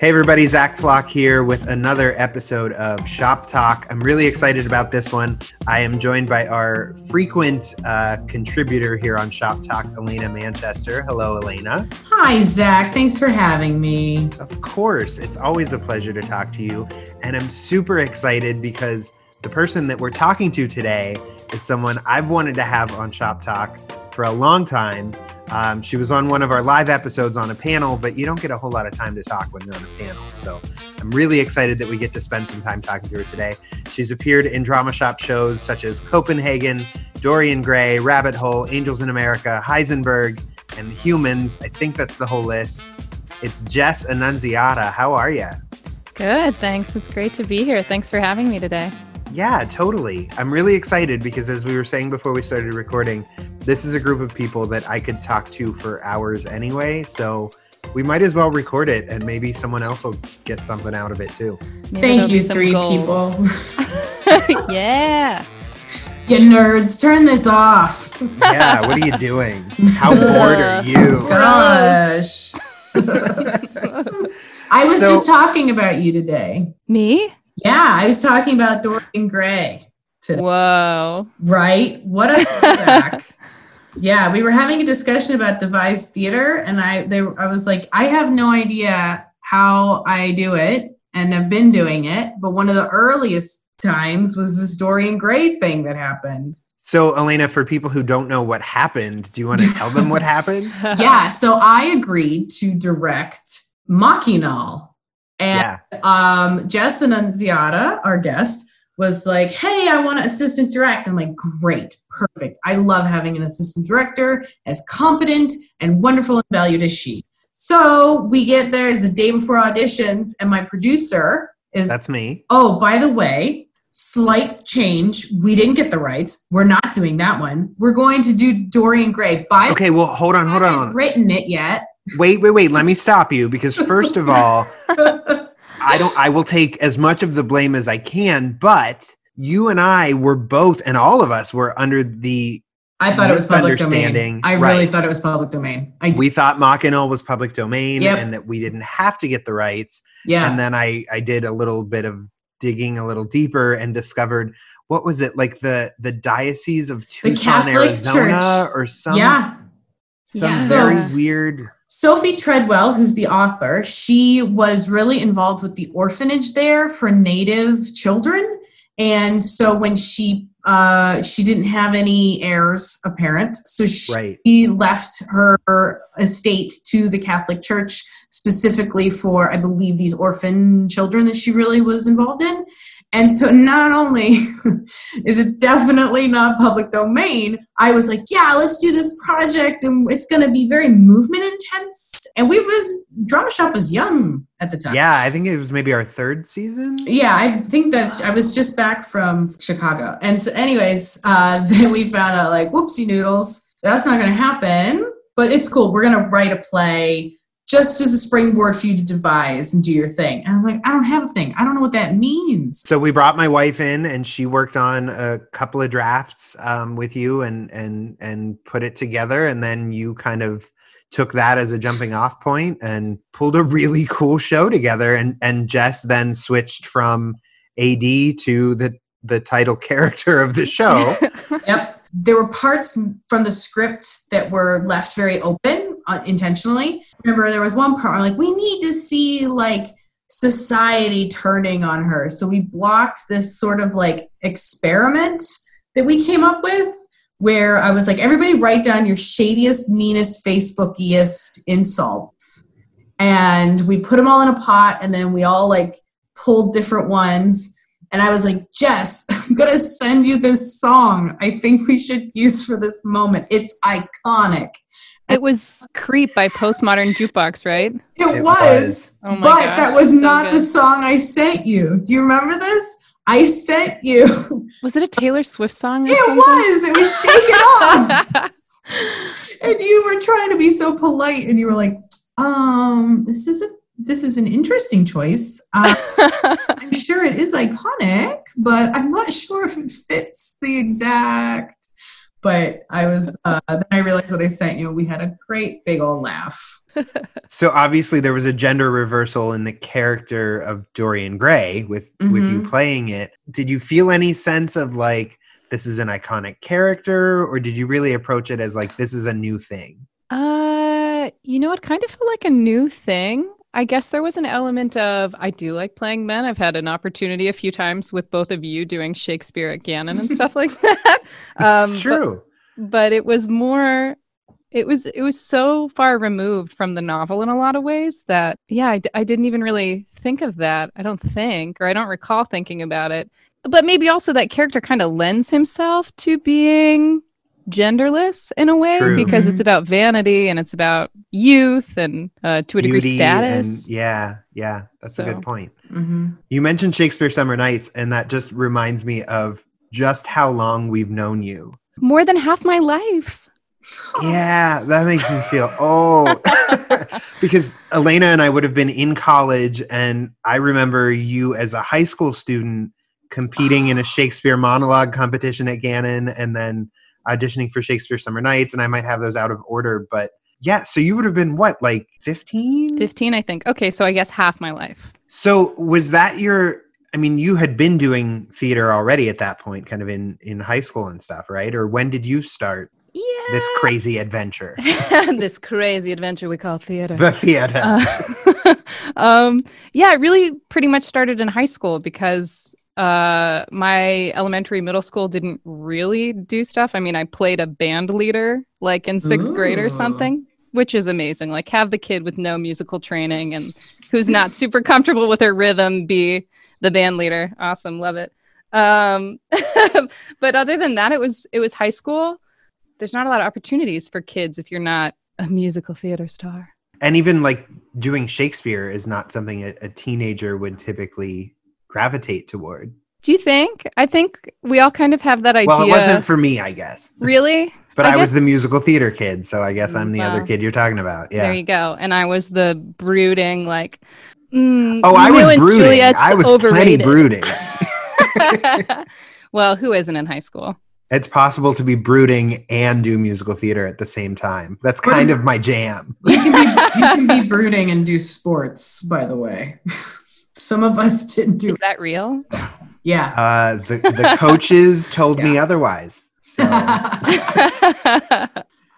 Hey everybody, Zach Flock here with another episode of Shop Talk. I'm really excited about this one. I am joined by our frequent uh, contributor here on Shop Talk, Elena Manchester. Hello, Elena. Hi, Zach. Thanks for having me. Of course, it's always a pleasure to talk to you. And I'm super excited because the person that we're talking to today is someone I've wanted to have on Shop Talk for a long time. Um, she was on one of our live episodes on a panel, but you don't get a whole lot of time to talk when you're on a panel. So I'm really excited that we get to spend some time talking to her today. She's appeared in drama shop shows such as Copenhagen, Dorian Gray, Rabbit Hole, Angels in America, Heisenberg, and Humans. I think that's the whole list. It's Jess Annunziata. How are you? Good, thanks. It's great to be here. Thanks for having me today. Yeah, totally. I'm really excited because, as we were saying before we started recording, this is a group of people that I could talk to for hours anyway. So we might as well record it and maybe someone else will get something out of it too. Maybe Thank you, three gold. people. yeah. You nerds, turn this off. yeah, what are you doing? How bored are you? Gosh. I was so, just talking about you today. Me? Yeah, I was talking about Dorian Gray today. Whoa. Right? What a throwback. yeah, we were having a discussion about devised theater, and I they I was like, I have no idea how I do it, and I've been doing it, but one of the earliest times was this Dorian Gray thing that happened. So, Elena, for people who don't know what happened, do you want to tell them what happened? yeah, so I agreed to direct Machinal, and yeah. um, Jess Annunziata, our guest, was like, Hey, I want an assistant direct. I'm like, Great, perfect. I love having an assistant director as competent and wonderful and valued as she. So we get there as the day before auditions, and my producer is That's me. Oh, by the way, slight change. We didn't get the rights. We're not doing that one. We're going to do Dorian Gray. By okay, well, hold on, hold on. Written it yet? Wait, wait, wait. Let me stop you because first of all, I don't. I will take as much of the blame as I can, but you and I were both, and all of us were under the. I thought it was public domain. I really right. thought it was public domain. I we thought Machinal was public domain, yep. and that we didn't have to get the rights. Yeah. And then I I did a little bit of digging a little deeper and discovered what was it like the the diocese of Tucson, Arizona, Church. or some yeah some yeah. very so, weird Sophie Treadwell, who's the author, she was really involved with the orphanage there for Native children. And so when she uh, she didn't have any heirs apparent, so she right. left her estate to the Catholic Church specifically for, I believe, these orphan children that she really was involved in. And so not only is it definitely not public domain, I was like, yeah, let's do this project and it's going to be very movement intense. And we was Drama Shop was young at the time. Yeah, I think it was maybe our third season. Yeah, I think that's I was just back from Chicago. And so anyways, uh, then we found out like whoopsie noodles, that's not going to happen, but it's cool. We're going to write a play just as a springboard for you to devise and do your thing. And I'm like, I don't have a thing. I don't know what that means. So we brought my wife in, and she worked on a couple of drafts um, with you, and and and put it together. And then you kind of took that as a jumping off point and pulled a really cool show together. And and Jess then switched from AD to the the title character of the show. yep. There were parts from the script that were left very open Uh, intentionally. Remember, there was one part like we need to see like society turning on her, so we blocked this sort of like experiment that we came up with where I was like, everybody write down your shadiest, meanest, Facebookiest insults. And we put them all in a pot and then we all like pulled different ones. And I was like, Jess, I'm going to send you this song I think we should use for this moment. It's iconic. It was Creep by Postmodern Jukebox, right? It, it was. was. Oh but gosh, that was not so the song I sent you. Do you remember this? I sent you. Was it a Taylor Swift song? it something? was. It was Shake It Off. and you were trying to be so polite, and you were like, "Um, this is a this is an interesting choice. Uh, I'm sure it is iconic, but I'm not sure if it fits the exact but I was uh, then I realized what I sent you. We had a great big old laugh. So obviously there was a gender reversal in the character of Dorian Gray with with you Mhm. playing it. Did you feel any sense of like this is an iconic character or did you really approach it as like this is a new thing? Uh, you know, it kind of felt like a new thing. I guess there was an element of I do like playing men. I've had an opportunity a few times with both of you doing Shakespeare at Gannon and stuff like that. Um, it's but- true. but it was more it was it was so far removed from the novel in a lot of ways that yeah I, d- I didn't even really think of that i don't think or i don't recall thinking about it but maybe also that character kind of lends himself to being genderless in a way True. because Mhm. it's about vanity and it's about youth and uh, to a degree status and- yeah, yeah, that's a good point. hmm You mentioned Shakespeare Summer Nights, and that just reminds me of just how long we've known you. more than half my life Yeah, that makes me feel old. because Elena and I would have been in college, and I remember you as a high school student competing in a Shakespeare monologue competition at Gannon, and then auditioning for Shakespeare Summer Nights. And I might have those out of order, but yeah, so you would have been what, like 15? 15 i think okay so i guess half my life So was that your I mean, you had been doing theater already at that point, kind of in in high school and stuff, right? Or when did you start yeah this crazy adventure? this crazy adventure we call theater The theater. Uh, um, yeah, it really pretty much started in high school because uh, my elementary, middle school didn't really do stuff. I mean, I played a band leader like in sixth grade or something, which is amazing. Like, have the kid with no musical training and who's not super comfortable with her rhythm be the band leader. Awesome, love it. Um, but other than that, it was it was high school. There's not a lot of opportunities for kids if you're not a musical theater star. and even like doing Shakespeare is not something a, a teenager would typically gravitate toward. Do you think? I think we all kind of have that idea. Well, it wasn't for me, I guess. really. But I I, was the musical theater kid, so I guess I'm the other kid you're talking about. Yeah. There you go. And I was the brooding, like. Mm, Oh, I was brooding. Juliet's I was overrated. plenty brooding. well, who isn't in high school? It's possible to be brooding and do musical theater at the same time. That's kind of my jam. You can be you can be brooding and do sports. By the way, some of us didn't do. Is that real? Yeah. Uh, the the coaches told me otherwise. So I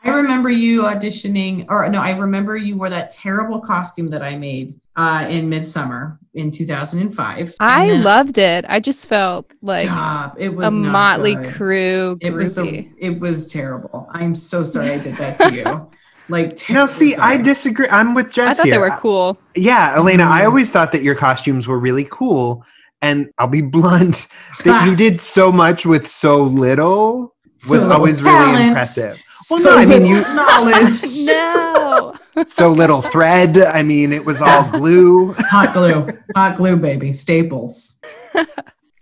remember you auditioning, or no, I remember you wore that terrible costume that I made uh, in Midsummer in 2005. I then- loved it. I just felt like Stop. It a was not motley good. crew. It was the. It was terrible. I'm so sorry I did that to you. Like no, terribly see, I disagree. I'm with Jess I thought here. they were cool. Yeah, Elena, I Mhm. always thought that your costumes were really cool. And I'll be blunt, that you did so much with so little So was little always talent, really impressive. Well, so no, I mean, little you- knowledge. no. So little thread. I mean, it was all glue. hot glue hot glue baby staples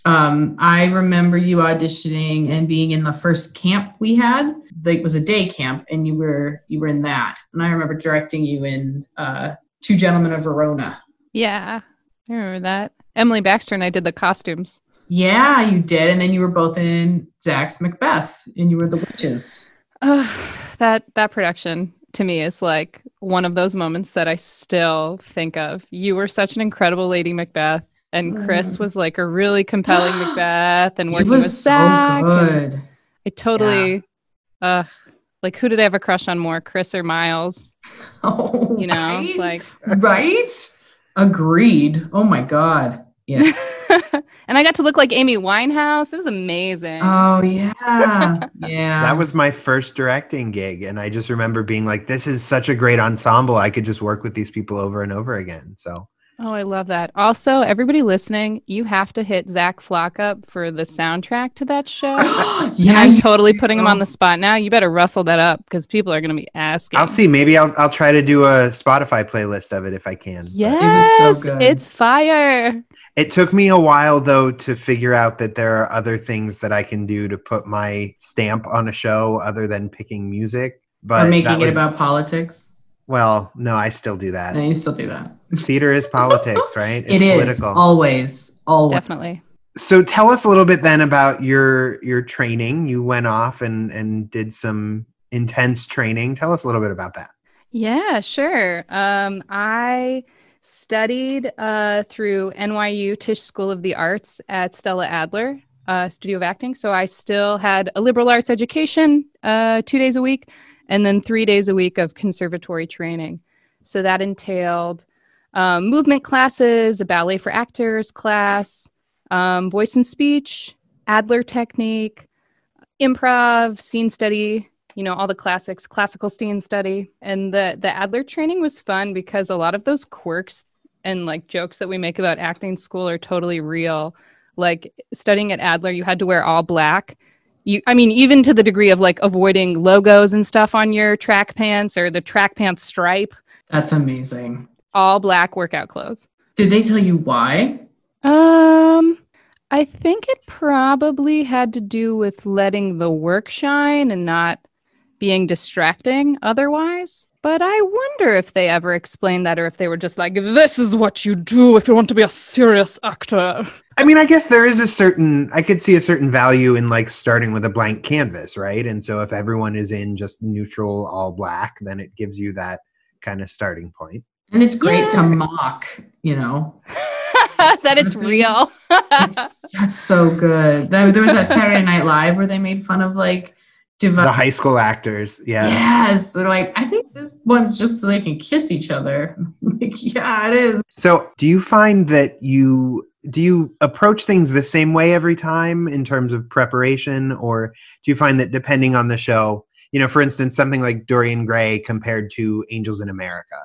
um i remember you auditioning and being in the first camp we had like it was a day camp and you were you were in that and i remember directing you in uh two gentlemen of verona yeah, I remember that. Emily Baxter and I did the costumes. yeah you did and then you were both in zach's macbeth and you were the witches Uh, that that production to me is like one of those moments that I still think of. You were such an incredible Lady Macbeth, and Chris Mm. was like a really compelling Macbeth, and it working with was so Zach. and good I totally, uh, like who did I have a crush on more, Chris or Miles? oh, You know, right? like. right agreed oh my god yeah and I got to look like Amy Winehouse. It was amazing. Oh yeah, yeah. That was my first directing gig. And I just remember being like, this is such a great ensemble. I could just work with these people over and over again. So Oh, I love that. Also, everybody listening, you have to hit Zach Flock up for the soundtrack to that show. yeah. I'm you totally putting him on oh. the spot now. You better rustle that up because people are going to be asking. I'll see. Maybe I'll, I'll try to do a Spotify playlist of it if I can. But Yes, good. it's fire. It took me a while though to figure out that there are other things that I can do to put my stamp on a show other than picking music. But or making that it about politics. Well, no, I still do that. And you still do that. Theater is politics, right? It's It's always, always, always. Definitely. so tell us a little bit then about your your training. You went off and and did some intense training. Tell us a little bit about that. Yeah, sure. Um, I studied uh, through NYU Tisch School of the Arts at Stella Adler uh, Studio of Acting. So I still had a liberal arts education uh, two days a week and then three days a week of conservatory training. So that entailed um, movement classes, a ballet for actors class, um, voice and speech, Adler technique, improv, scene study, you know, all the classics, classical scene study. And the, the Adler training was fun because a lot of those quirks and like jokes that we make about acting school are totally real. Like studying at Adler, you had to wear all black. You, I mean, even to the degree of like avoiding logos and stuff on your track pants or the track pants stripe. That's amazing. All black workout clothes. Did they tell you why? Um, I think it probably had to do with letting the work shine and not being distracting otherwise. But I wonder if they ever explained that or if they were just like, this is what you do if you want to be a serious actor. I mean, I guess there is a certain, I could see a certain value in like starting with a blank canvas, right? And so if everyone is in just neutral, all black, then it gives you that kind of starting point. And it's great yeah. to mock, you know. that it's real. it's, that's so good. There, there was that Saturday Night Live where they made fun of like Div- the high school actors. Yeah. Yes. They're like, I think this one's just so they can kiss each other. like, yeah, it is. So do you find that you do you approach things the same way every time in terms of preparation, or do you find that depending on the show, you know, for instance, something like Dorian Gray compared to Angels in America,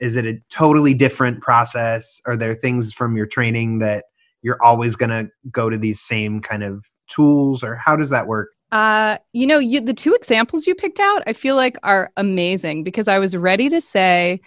is it a totally different process? Are there things from your training that you're always going to go to these same kind of tools, or how does that work? Uh, you know, you, the two examples you picked out, I feel like are amazing because I was ready to say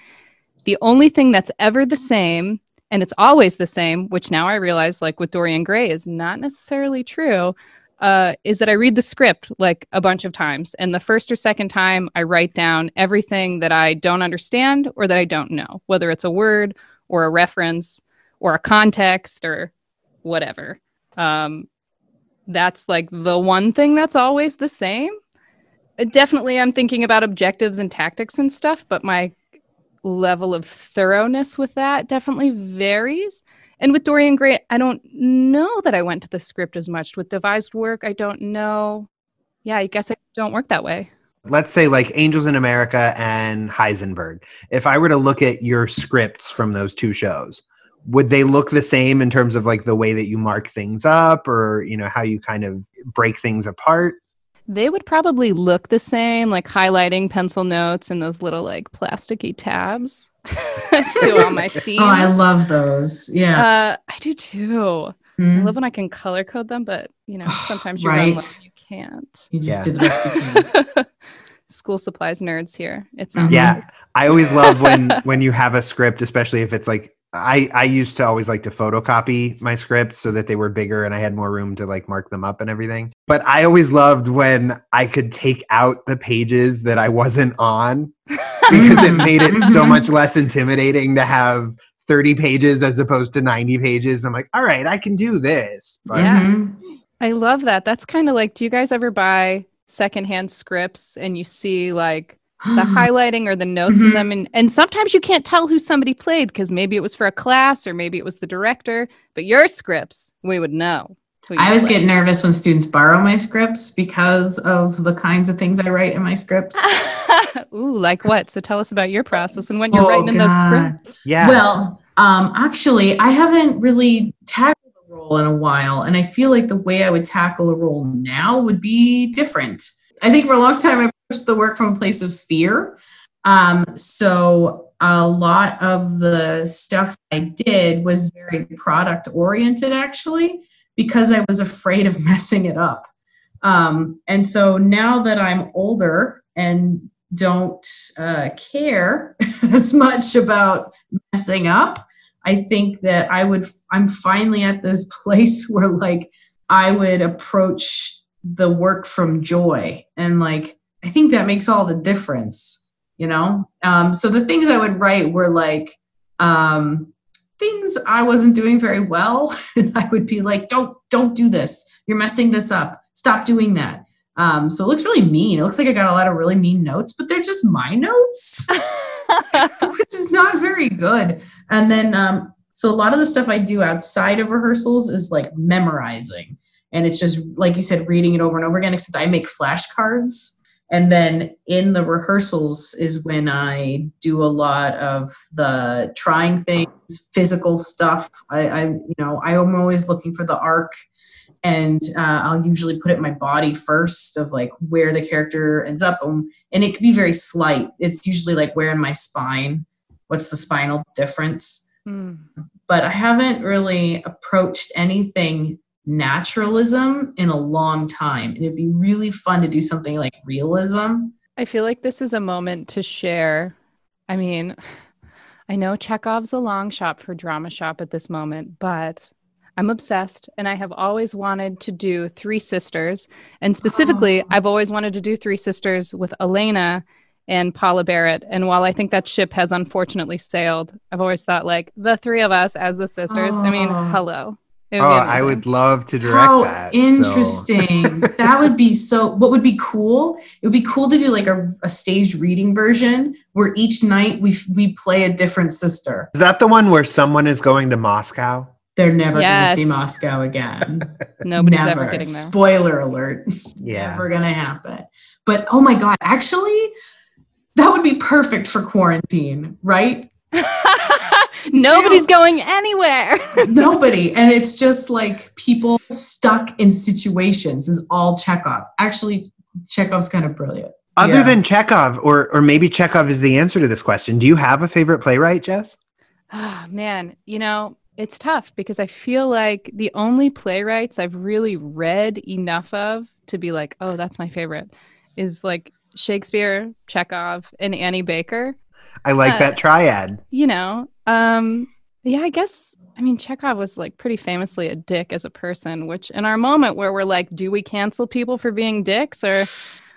the only thing that's ever the same and it's always the same, which now I realize, like with Dorian Gray, is not necessarily true. Uh, is that I read the script like a bunch of times, and the first or second time I write down everything that I don't understand or that I don't know, whether it's a word or a reference or a context or whatever. Um, that's like the one thing that's always the same. Definitely, I'm thinking about objectives and tactics and stuff, but my level of thoroughness with that definitely varies. And with Dorian Gray, I don't know that I went to the script as much. With devised work, I don't know. Yeah, I guess I don't work that way. Let's say like Angels in America and Heisenberg. If I were to look at your scripts from those two shows, would they look the same in terms of like the way that you mark things up or you know how you kind of break things apart? They would probably look the same like highlighting pencil notes and those little like plasticky tabs to all my scenes oh i love those. Yeah. Uh, i do too. Mm-hmm. i love when i can color code them but you know sometimes you right. run low you can't. You just yeah. do the best you can. School supplies nerds here. It's not yeah. i always love when when you have a script especially if it's like I I used to always like to photocopy my scripts so that they were bigger and I had more room to like mark them up and everything. But I always loved when I could take out the pages that I wasn't on because it made it so much less intimidating to have 30 pages as opposed to 90 pages. I'm like, all right, I can do this. But- yeah. Mm-hmm. I love that. That's kind of like, do you guys ever buy secondhand scripts and you see like the highlighting or the notes mm-hmm. in them and, and sometimes you can't tell who somebody played because maybe it was for a class or maybe it was the director but your scripts we would know i always played. get nervous when students borrow my scripts because of the kinds of things i write in my scripts. Ooh like what? So tell us about your process and when you're oh, writing in those scripts. Yeah. Well um actually i haven't really tackled a role in a while and i feel like the way i would tackle a role now would be different. I think for a long time i the work from a place of fear. Um, so a lot of the stuff I did was very product oriented, actually, because I was afraid of messing it up. Um, and so now that I'm older and don't uh, care as much about messing up, I think that I would, I'm finally at this place where like I would approach the work from joy and like I think that makes all the difference, you know? Um, so the things I would write were like, um, things I wasn't doing very well, and I would be like, "Don't, don't do this. You're messing this up. Stop doing that." Um, so it looks really mean. It looks like I got a lot of really mean notes, but they're just my notes, which is not very good. And then, um, so a lot of the stuff I do outside of rehearsals is like memorizing, and it's just like you said, reading it over and over again. Except I make flashcards and then in the rehearsals is when i do a lot of the trying things physical stuff. I, I you know i'm always looking for the arc and uh, i'll usually put it in my body first of like where the character ends up. Um, and it can be very slight. It's usually like where in my spine what's the spinal difference. Mm. but i haven't really approached anything naturalism in a long time. And it'd be really fun to do something like realism. I feel like this is a moment to share. I mean, I know Chekhov's a long shot for drama shop at this moment, but I'm obsessed and I have always wanted to do Three Sisters. And specifically, oh. I've always wanted to do Three Sisters with Elena and Paula Barrett. And while I think that ship has unfortunately sailed, I've always thought like the three of us as the sisters. Oh. I mean, oh. Hello. Oh, I would love to direct How that. Interesting. So. that would be so. What would be cool? It would be cool to do like a, a staged reading version where each night we we play a different sister. Is that the one where someone is going to Moscow? They're never yes. going to see Moscow again. Nobody's never. ever getting there. Spoiler alert. Yeah. never going to happen. But oh my god, actually, that would be perfect for quarantine, right? Nobody's going anywhere. Nobody. And it's just like people stuck in situations is all Chekhov. Actually, Chekhov's kind of brilliant. Other yeah. than Chekhov, or or maybe Chekhov is the answer to this question. Do you have a favorite playwright, Jess? Oh, man, you know, it's tough because I feel like the only playwrights I've really read enough of to be like, oh, that's my favorite, is like Shakespeare, Chekhov, and Annie Baker. I like uh, that triad. You know, um, yeah, I guess. I mean, Chekhov was like pretty famously a dick as a person, which in our moment where we're like, do we cancel people for being dicks or?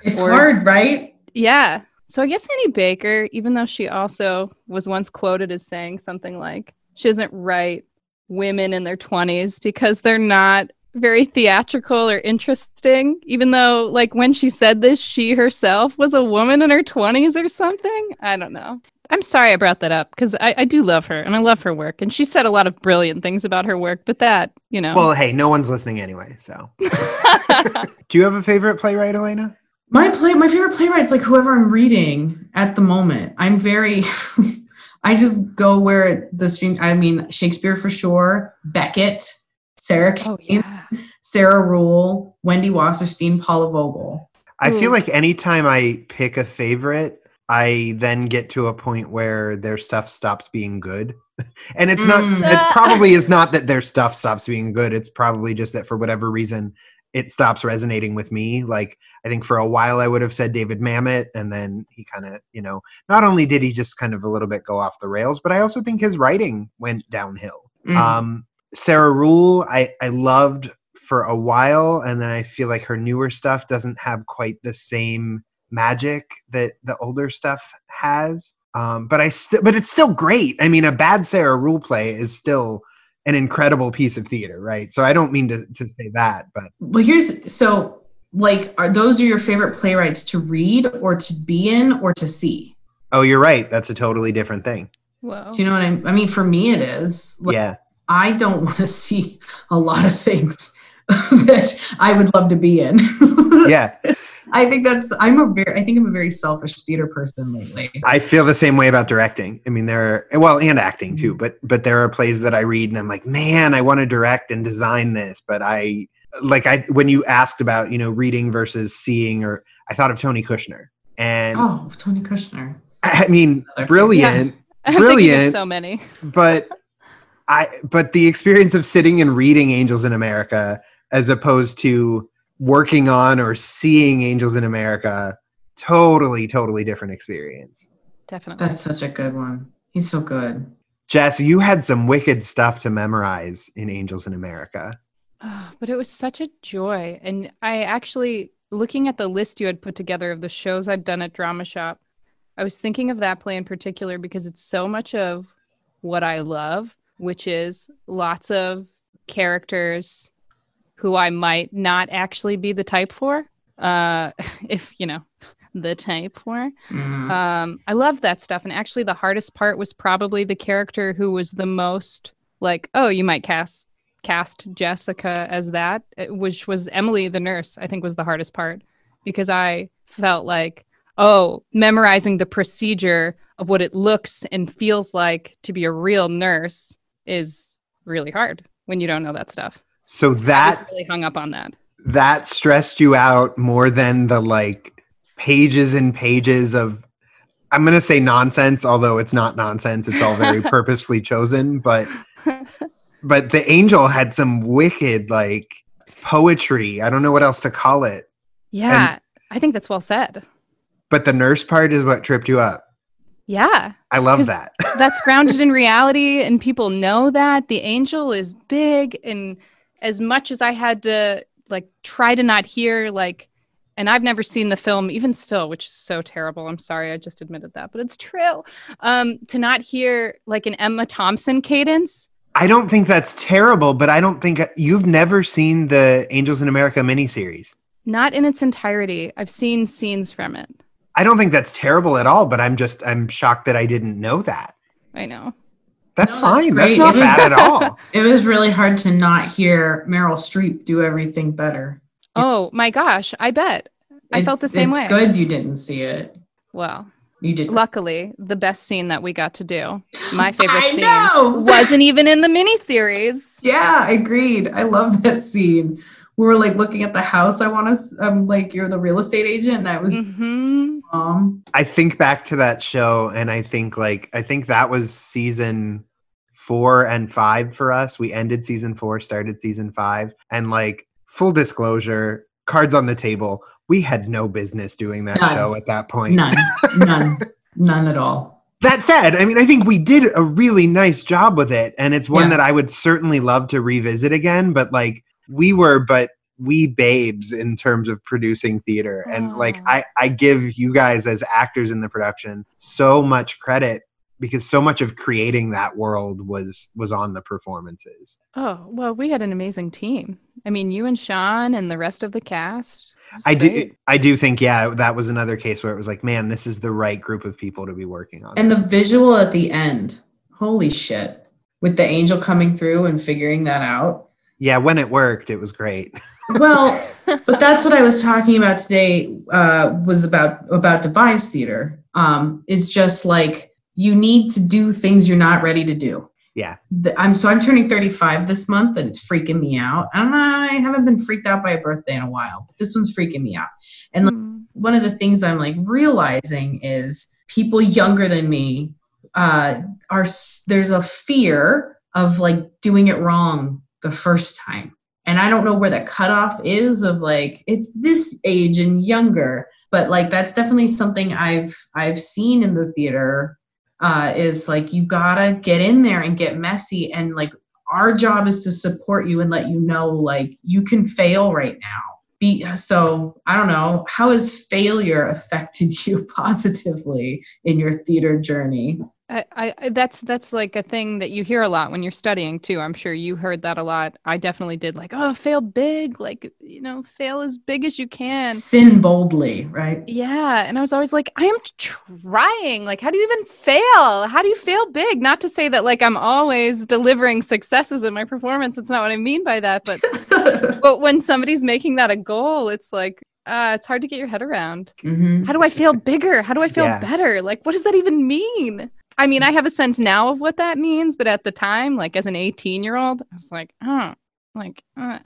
It's or, hard, right? Yeah. So I guess Annie Baker, even though she also was once quoted as saying something like, she doesn't write women in their 20s because they're not very theatrical or interesting, even though, like, when she said this, she herself was a woman in her 20s or something. I don't know. I'm sorry I brought that up because I, I, do love her and I love her work. And she said a lot of brilliant things about her work, but that, you know. Well, hey, no one's listening anyway. So, do you have a favorite playwright, Elena? My play, my favorite playwright's like whoever I'm reading at the moment. I'm very, I just go where the stream. I mean, Shakespeare for sure, Beckett, Sarah oh, Kane, oh, yeah. Sarah Ruhl, Wendy Wasserstein, Paula Vogel. I Ooh. feel like anytime I pick a favorite, I then get to a point where their stuff stops being good. and it's not, mm. it probably is not that their stuff stops being good. It's probably just that for whatever reason, it stops resonating with me. Like, I think for a while I would have said David Mamet, and then he kind of, you know, not only did he just kind of a little bit go off the rails, but I also think his writing went downhill. Mm. Um, Sarah Ruhl, I, I loved for a while, and then I feel like her newer stuff doesn't have quite the same magic that the older stuff has. Um, but I still, but it's still great. I mean, a bad Sarah Ruhl play is still an incredible piece of theater, right? So I don't mean to, to say that, but well, here's so like, are those are your favorite playwrights to read or to be in or to see? Oh, you're right. That's a totally different thing. Wow. Do you know what I? mean? I mean, for me, it is. Like, yeah. I don't want to see a lot of things that I would love to be in. yeah. I think that's I'm a very I think I'm a very selfish theater person lately. I feel the same way about directing. I mean there are well and acting too, mm-hmm. but but there are plays that I read and I'm like, man, I want to direct and design this, but I like I when you asked about, you know, reading versus seeing or I thought of Tony Kushner. And Oh, Tony Kushner. I mean, brilliant. Yeah. Brilliant. so many. But I but the experience of sitting and reading Angels in America as opposed to working on or seeing Angels in America, totally, totally different experience. Definitely. That's such a good one. He's so good. Jess, you had some wicked stuff to memorize in Angels in America. Oh, but it was such a joy. And I actually, looking at the list you had put together of the shows I'd done at Drama Shop, I was thinking of that play in particular because it's so much of what I love. which is lots of characters who I might not actually be the type for. Uh, if you know, the type for. Mm. Um, I loved that stuff, and actually, the hardest part was probably the character who was the most like, oh, you might cast cast Jessica as that, uh, which was Emily the nurse. I think was the hardest part because I felt like, oh, memorizing the procedure of what it looks and feels like to be a real nurse is really hard when you don't know that stuff. So that really hung up on that. that stressed you out more than the like pages and pages of I'm going to say nonsense although it's not nonsense it's all very purposefully chosen but but the angel had some wicked like poetry I don't know what else to call it Yeah, I think that's well said. but the nurse part is what tripped you up Yeah. I love that that's grounded in reality and people know that the angel is big and as much as i had to like try to not hear like and i've never seen the film even still which is so terrible. I'm sorry i just admitted that but it's true. Um to not hear like an emma thompson cadence. I don't think that's terrible but I don't think you've never seen the Angels in America miniseries. Not in its entirety. I've seen scenes from it. I don't think that's terrible at all but I'm just I'm shocked that I didn't know that. I know That's No, fine. That's great. not It was- bad at all. It was really hard to not hear Meryl Streep do everything better. oh my gosh i bet i felt the same it's way It's good you didn't see it. well You did. luckily the best scene that we got to do my favorite scene know. wasn't even in the miniseries. Yeah, I agreed. I love that scene. We were like looking at the house. I want to. I'm like, you're the real estate agent, and I was hmm mom. I think back to that show and I think like I think that was season four and five for us. We ended season four, started season five, and like full disclosure, cards on the table. We had no business doing that None. show at that point. None, none, none at all. That said, I mean, I think we did a really nice job with it, and it's one Yeah. that I would certainly love to revisit again. But like, we were, but we babes in terms of producing theater, and like, I I give you guys as actors in the production so much credit because so much of creating that world was was on the performances. Oh, well, we had an amazing team. I mean, you and Sean and the rest of the cast. It was I do. I do think yeah, that was another case where it was like, man, this is the right group of people to be working on. And the visual at the end, holy shit! With the angel coming through and figuring that out. yeah, when it worked, it was great. Well, but that's what I was talking about today. Uh, was about about device theater. Um, it's just like you need to do things you're not ready to do. Yeah. The- I'm so I'm turning 35 this month, and it's freaking me out. And I haven't been freaked out by a birthday in a while, but this one's freaking me out. And Mm. one of the things I'm like realizing is people younger than me uh, are there's a fear of like doing it wrong the first time. And I don't know where the cutoff is of like it's this age and younger, but like that's definitely something I've I've seen in the theater uh, is like you gotta get in there and get messy and like our job is to support you and let you know like you can fail right now. Be so i don't know how has failure affected you positively in your theater journey I, I, that's that's like a thing that you hear a lot when you're studying too. I'm sure you heard that a lot. I definitely did. Like, oh, fail big. Like, you know, fail as big as you can. sin boldly right Yeah. And I was always like, I am trying. Like, how do you even fail? How do you fail big? Not to say that like I'm always delivering successes in my performance. It's not what I mean by that. But but when somebody's making that a goal, it's like, uh, it's hard to get your head around. Mhm. How do I feel bigger? How do I feel Yeah. better? Like, what does that even mean? I mean, I have a sense now of what that means, but at the time, like as an 18 year old, I was like, oh, like, uh,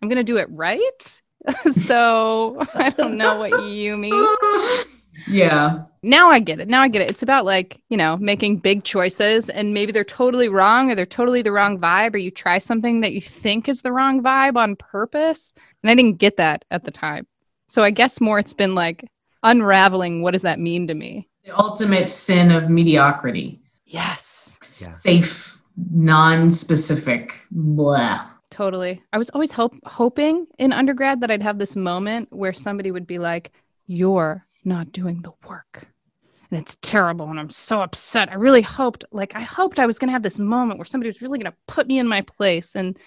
I'm going to do it right. so I don't know what you mean. yeah Now I get it. Now I get it. It's about like, you know, making big choices and maybe they're totally wrong or they're totally the wrong vibe or you try something that you think is the wrong vibe on purpose. And I didn't get that at the time. So I guess more it's been like unraveling what does that mean to me? The ultimate sin of mediocrity Yes. Yeah. safe non-specific blah Totally. I was always hope- hoping in undergrad that I'd have this moment where somebody would be like, You're not doing the work. and it's terrible and I'm so upset. I really hoped like I hoped I was going to have this moment where somebody was really going to put me in my place and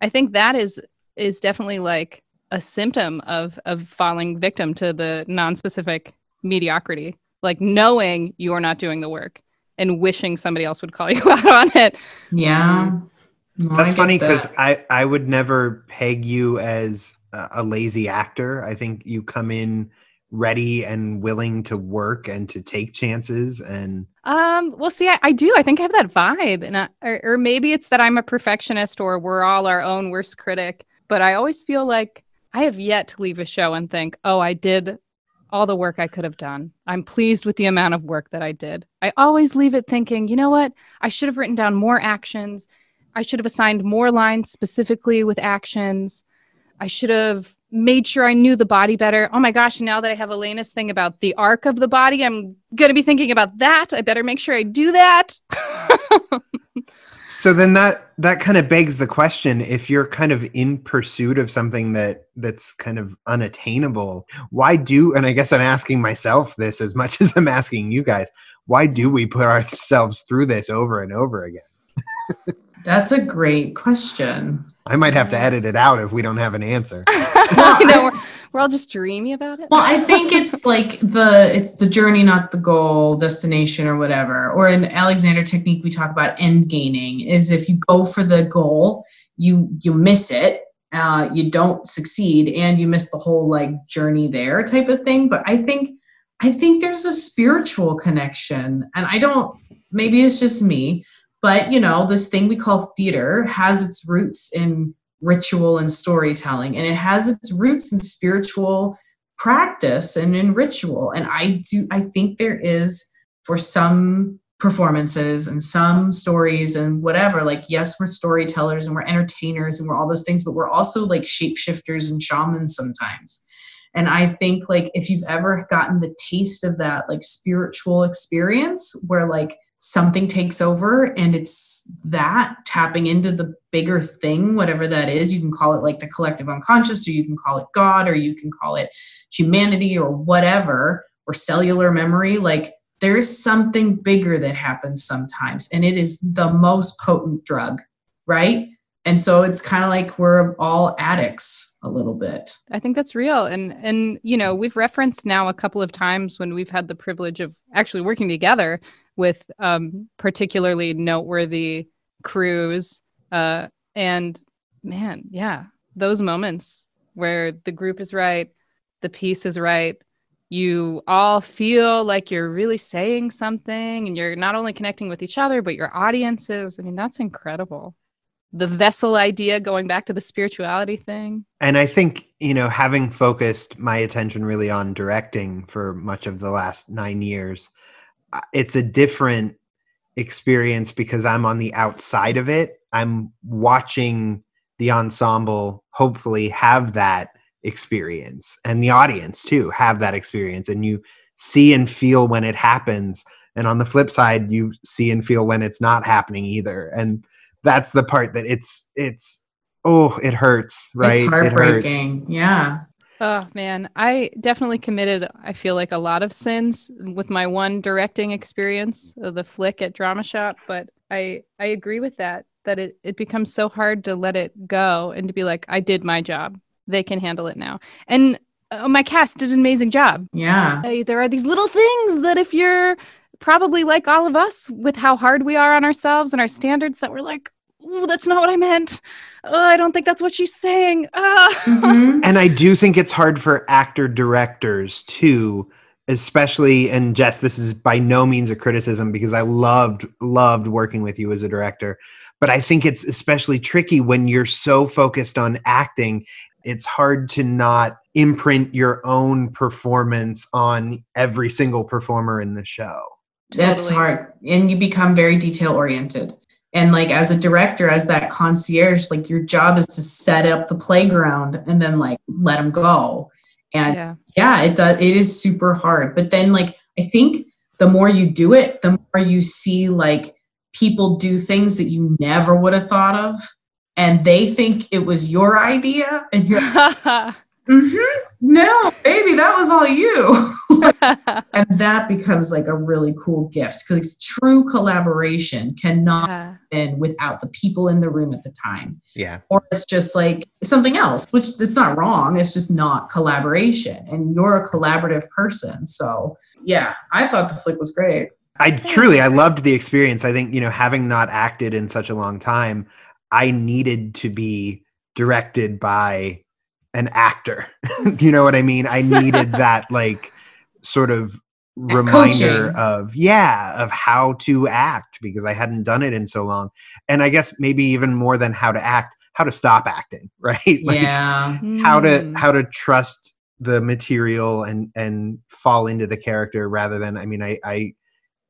I think that is is definitely like a symptom of of falling victim to the non-specific mediocrity. Like knowing you're not doing the work and wishing somebody else would call you out on it. Yeah. Mm-hmm. No, I That's funny because that. I I would never peg you as a a lazy actor. I think you come in ready and willing to work and to take chances and Um, well, see, I, I do. I think I have that vibe, and I, or, or maybe it's that I'm a perfectionist, or we're all our own worst critic. But I always feel like I have yet to leave a show and think, "Oh, I did all the work I could have done. I'm pleased with the amount of work that I did." I always leave it thinking, "You know what? I should have written down more actions. I should have assigned more lines specifically with actions. I should have made sure I knew the body better. Oh my gosh, now that I have Elena's thing about the arc of the body, I'm going to be thinking about that. I better make sure I do that. so then that that kind of begs the question if you're kind of in pursuit of something that that's kind of unattainable why do and i guess i'm asking myself this as much as i'm asking you guys why do we put ourselves through this over and over again? That's a great question. i might have to edit it out if we don't have an answer. You know, we're, all just dreamy about it. Well, I think it's like the it's the journey, not the goal, destination, or whatever. Or in the Alexander technique, we talk about end gaining. Is if you go for the goal, you you miss it, uh, you don't succeed, and you miss the whole like journey there type of thing. But I think I think there's a spiritual connection, and I don't. Maybe it's just me, but you know, this thing we call theater has its roots in ritual and storytelling, and it has its roots in spiritual practice and in ritual. And i do i think there is for some performances and some stories and whatever like yes we're storytellers and we're entertainers and we're all those things but we're also like shapeshifters and shamans sometimes. And i think like if you've ever gotten the taste of that like spiritual experience where like something takes over and it's that tapping into the bigger thing whatever that is you can call it like the collective unconscious or you can call it god or you can call it humanity or whatever or cellular memory like there's something bigger that happens sometimes and it is the most potent drug right and so it's kind of like we're all addicts a little bit I think that's real. And and you know, we've referenced now a couple of times when we've had the privilege of actually working together with um particularly noteworthy crews. Uh and man, yeah, those moments where the group is right, the piece is right, you all feel like you're really saying something and you're not only connecting with each other, but your audiences. I mean, that's incredible. The vessel idea, going back to the spirituality thing. and i think you know having focused my attention really on directing for much of the last nine years it's a different experience because i'm on the outside of it. I'm watching the ensemble hopefully have that experience and the audience too have that experience. And you see and feel when it happens. And on the flip side you see and feel when it's not happening either. And that's the part that it's it's oh it hurts right? It's heartbreaking. Yeah Oh man, I definitely committed. I feel like a lot of sins with my one directing experience of the flick at Drama Shop, but I I agree with that. That it it becomes so hard to let it go and to be like, I did my job. They can handle it now. And uh, my cast did an amazing job. yeah Uh, there are these little things that if you're probably like all of us with how hard we are on ourselves and our standards, that we're like, oh, that's not what I meant. Oh, I don't think that's what she's saying. Ah. Mhm. and I do think it's hard for actor directors too, especially and Jess, this is by no means a criticism because I loved loved working with you as a director, but I think it's especially tricky when you're so focused on acting. It's hard to not imprint your own performance on every single performer in the show. That's Totally. hard. And you become very detail oriented. And like as a director, as that concierge, like your job is to set up the playground and then like let them go. And yeah. yeah, it does it is super hard. But then like I think the more you do it, the more you see like people do things that you never would have thought of. And they think it was your idea. And you're mm-hmm. no, baby, that was all you. and that becomes like a really cool gift because true collaboration cannot Yeah. happen without the people in the room at the time. Yeah. Or it's just like something else, which it's not wrong. It's just not collaboration. And you're a collaborative person. So yeah, I thought the flick was great. I truly I loved the experience. I think, you know, having not acted in such a long time, I needed to be directed by an actor. you know what I mean? I needed that like sort of reminder coaching. of yeah, of how to act because I hadn't done it in so long. And I guess maybe even more than how to act, how to stop acting, right? Like, yeah. how to Mm. how to trust the material and and fall into the character rather than i mean i i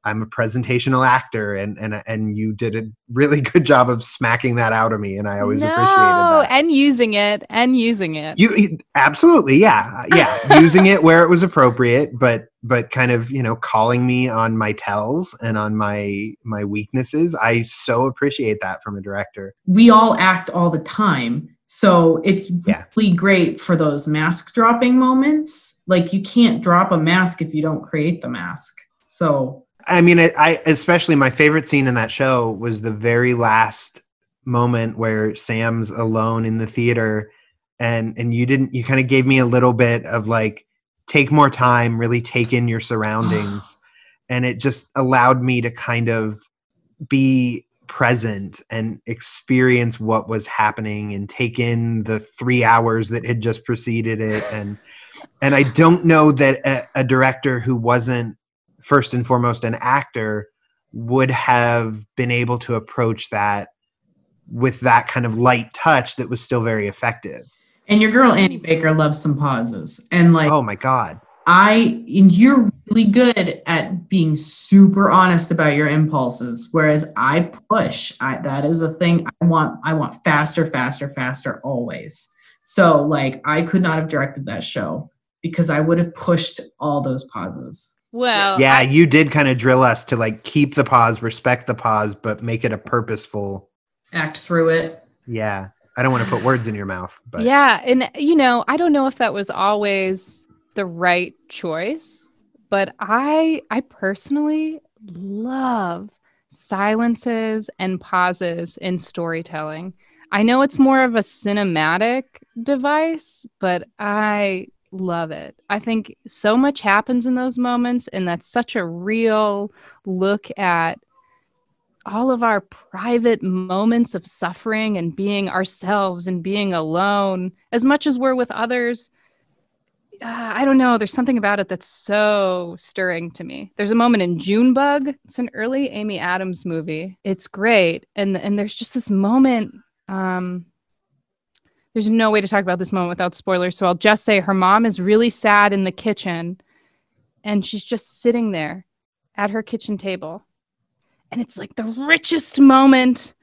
i'm a presentational actor and and and you did a really good job of smacking that out of me and i always no, appreciated that and using it and using it. you you- absolutely yeah yeah using it where it was appropriate but but kind of you know calling me on my tells and on my my weaknesses i so appreciate that from a director we all act all the time. So it's Yeah. really great for those mask dropping moments. Like you can't drop a mask if you don't create the mask. So I mean, I, I especially my favorite scene in that show was the very last moment where Sam's alone in the theater, and and you didn't you kind of gave me a little bit of like take more time, really take in your surroundings, and it just allowed me to kind of be present and experience what was happening and take in the three hours that had just preceded it. And and i don't know that a, a director who wasn't first and foremost an actor would have been able to approach that with that kind of light touch that was still very effective and your girl Annie Baker loves some pauses. And like oh my god I and you're really good at being super honest about your impulses whereas I push. I that is a thing I want I want faster faster faster always. So like I could not have directed that show because I would have pushed all those pauses. Well, yeah I- you did kind of drill us to like keep the pause respect the pause but make it a purposeful Act through it. yeah i don't want to put words in your mouth but yeah, and you know, I don't know if that was always the right choice, but I I personally love silences and pauses in storytelling. I know it's more of a cinematic device, but I love it. I think so much happens in those moments and that's such a real look at all of our private moments of suffering and being ourselves and being alone. As much as we're with others uh, i don't know there's something about it that's so stirring to me. There's a moment in junebug it's an early amy adams movie. It's great. And and there's just this moment um there's no way to talk about this moment without spoilers so i'll just say her mom is really sad in the kitchen and she's just sitting there at her kitchen table. And it's like the richest moment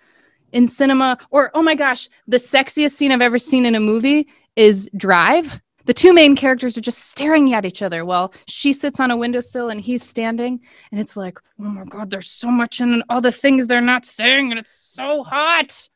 in cinema or oh my gosh the sexiest scene i've ever seen in a movie is drive. The two main characters are just staring at each other while she sits on a windowsill and he's standing and it's like oh my god there's so much in all the things they're not saying and it's so hot.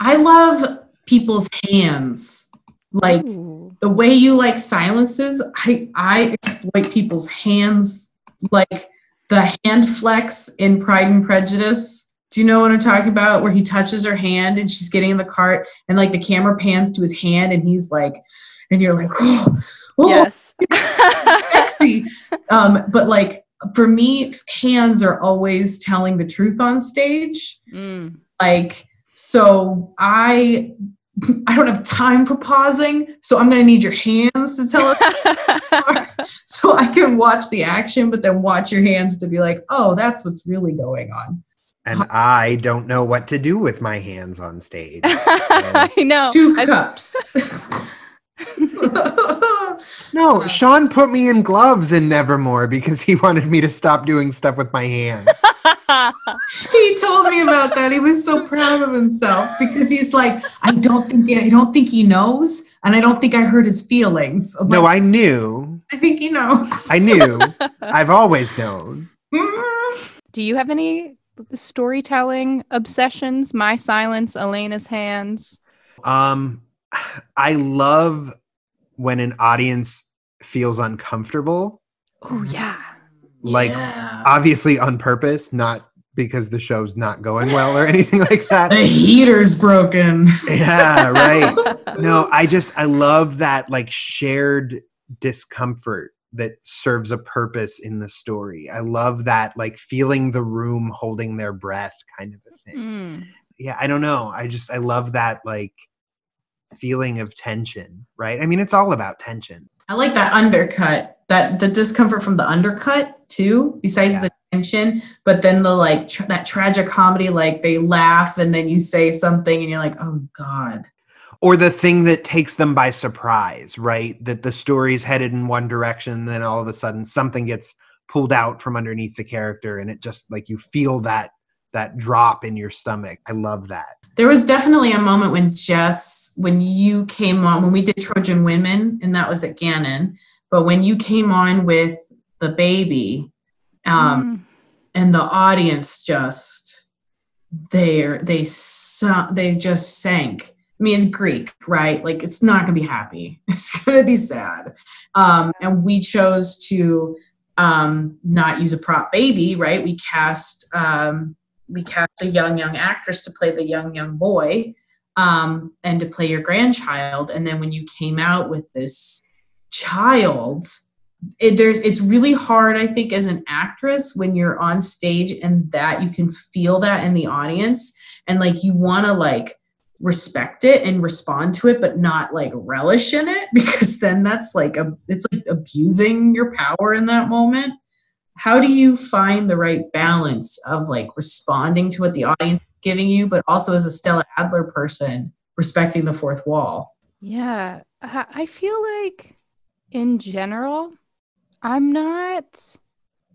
I love people's hands. Like Ooh. the way you like silences, I I exploit people's hands like the hand flex in Pride and Prejudice. Do you know what I'm talking about? Where he touches her hand and she's getting in the cart and like the camera pans to his hand and he's like, and you're like, oh, oh yes sexy. Um, but like for me, hands are always telling the truth on stage. Mm. Like, so I I don't have time for pausing, so I'm gonna need your hands to tell us. so I can watch the action, but then watch your hands to be like, oh, that's what's really going on. and i don't know what to do with my hands on stage i know Two cups. no sean put me in gloves in nevermore because he wanted me to stop doing stuff with my hands he told me about that. He was so proud of himself because he's like, I don't think I don't think he knows, and I don't think I hurt his feelings. I'm no like, i knew I think he knows. i knew i've always known Mm. Do you have any storytelling obsessions? My silence, Elena's hands. Um, I love when an audience feels uncomfortable, Oh yeah. Like Yeah. obviously on purpose, not because the show's not going well or anything like that. the heater's broken. yeah, right. No, I just I love that like shared discomfort that serves a purpose in the story. I love that like feeling the room holding their breath kind of a thing. Mm. Yeah, I don't know. I just I love that like feeling of tension, right? I mean, it's all about tension. I like that undercut, that the discomfort from the undercut too, besides Yeah. the tension, but then the like tr- that tragic comedy, like they laugh and then you say something and you're like, oh God. Or the thing that takes them by surprise, right? That the story's headed in one direction, and then all of a sudden something gets pulled out from underneath the character and it just like you feel that that drop in your stomach. I love that. There was definitely a moment when Jess, when you came on, when we did Trojan Women, and that was at Gannon, but when you came on with the baby, um, Mm. and the audience just they they su- they just sank. I mean, it's Greek, right? Like it's not gonna be happy. It's gonna be sad. Um, and we chose to um, not use a prop baby, right? We cast um, we cast a young young actress to play the young young boy um, and to play your grandchild. And then when you came out with this child, it, there's it's really hard i think as an actress when you're on stage and that you can feel that in the audience and like you want to like respect it and respond to it but not like relish in it because then that's like a it's like abusing your power in that moment. How do you find the right balance of like responding to what the audience is giving you but also as a stella adler person respecting the fourth wall? Yeah, I I feel like in general, I'm not